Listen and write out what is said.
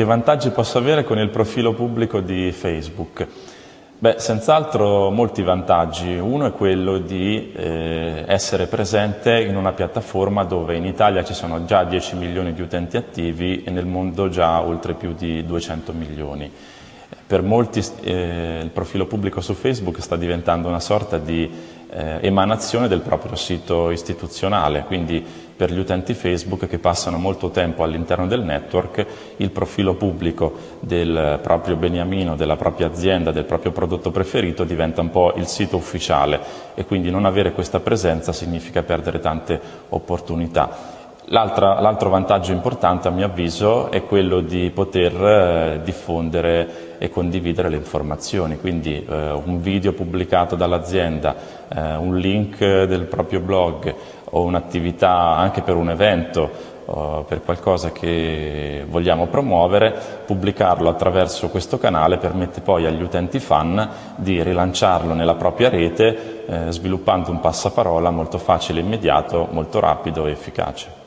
Che vantaggi posso avere con il profilo pubblico di Facebook? Beh, senz'altro molti vantaggi. Uno è quello di eh, essere presente in una piattaforma dove in Italia ci sono già 10 milioni di utenti attivi e nel mondo già oltre più di 200 milioni. Per molti eh, il profilo pubblico su Facebook sta diventando una sorta di eh, emanazione del proprio sito istituzionale, quindi per gli utenti Facebook che passano molto tempo all'interno del network, il profilo pubblico del proprio beniamino, della propria azienda, del proprio prodotto preferito diventa un po' il sito ufficiale e quindi non avere questa presenza significa perdere tante opportunità. L'altro vantaggio importante a mio avviso è quello di poter eh, diffondere e condividere le informazioni, quindi eh, un video pubblicato dall'azienda, eh, un link del proprio blog o un'attività anche per un evento o per qualcosa che vogliamo promuovere, pubblicarlo attraverso questo canale permette poi agli utenti fan di rilanciarlo nella propria rete eh, sviluppando un passaparola molto facile, immediato, molto rapido e efficace.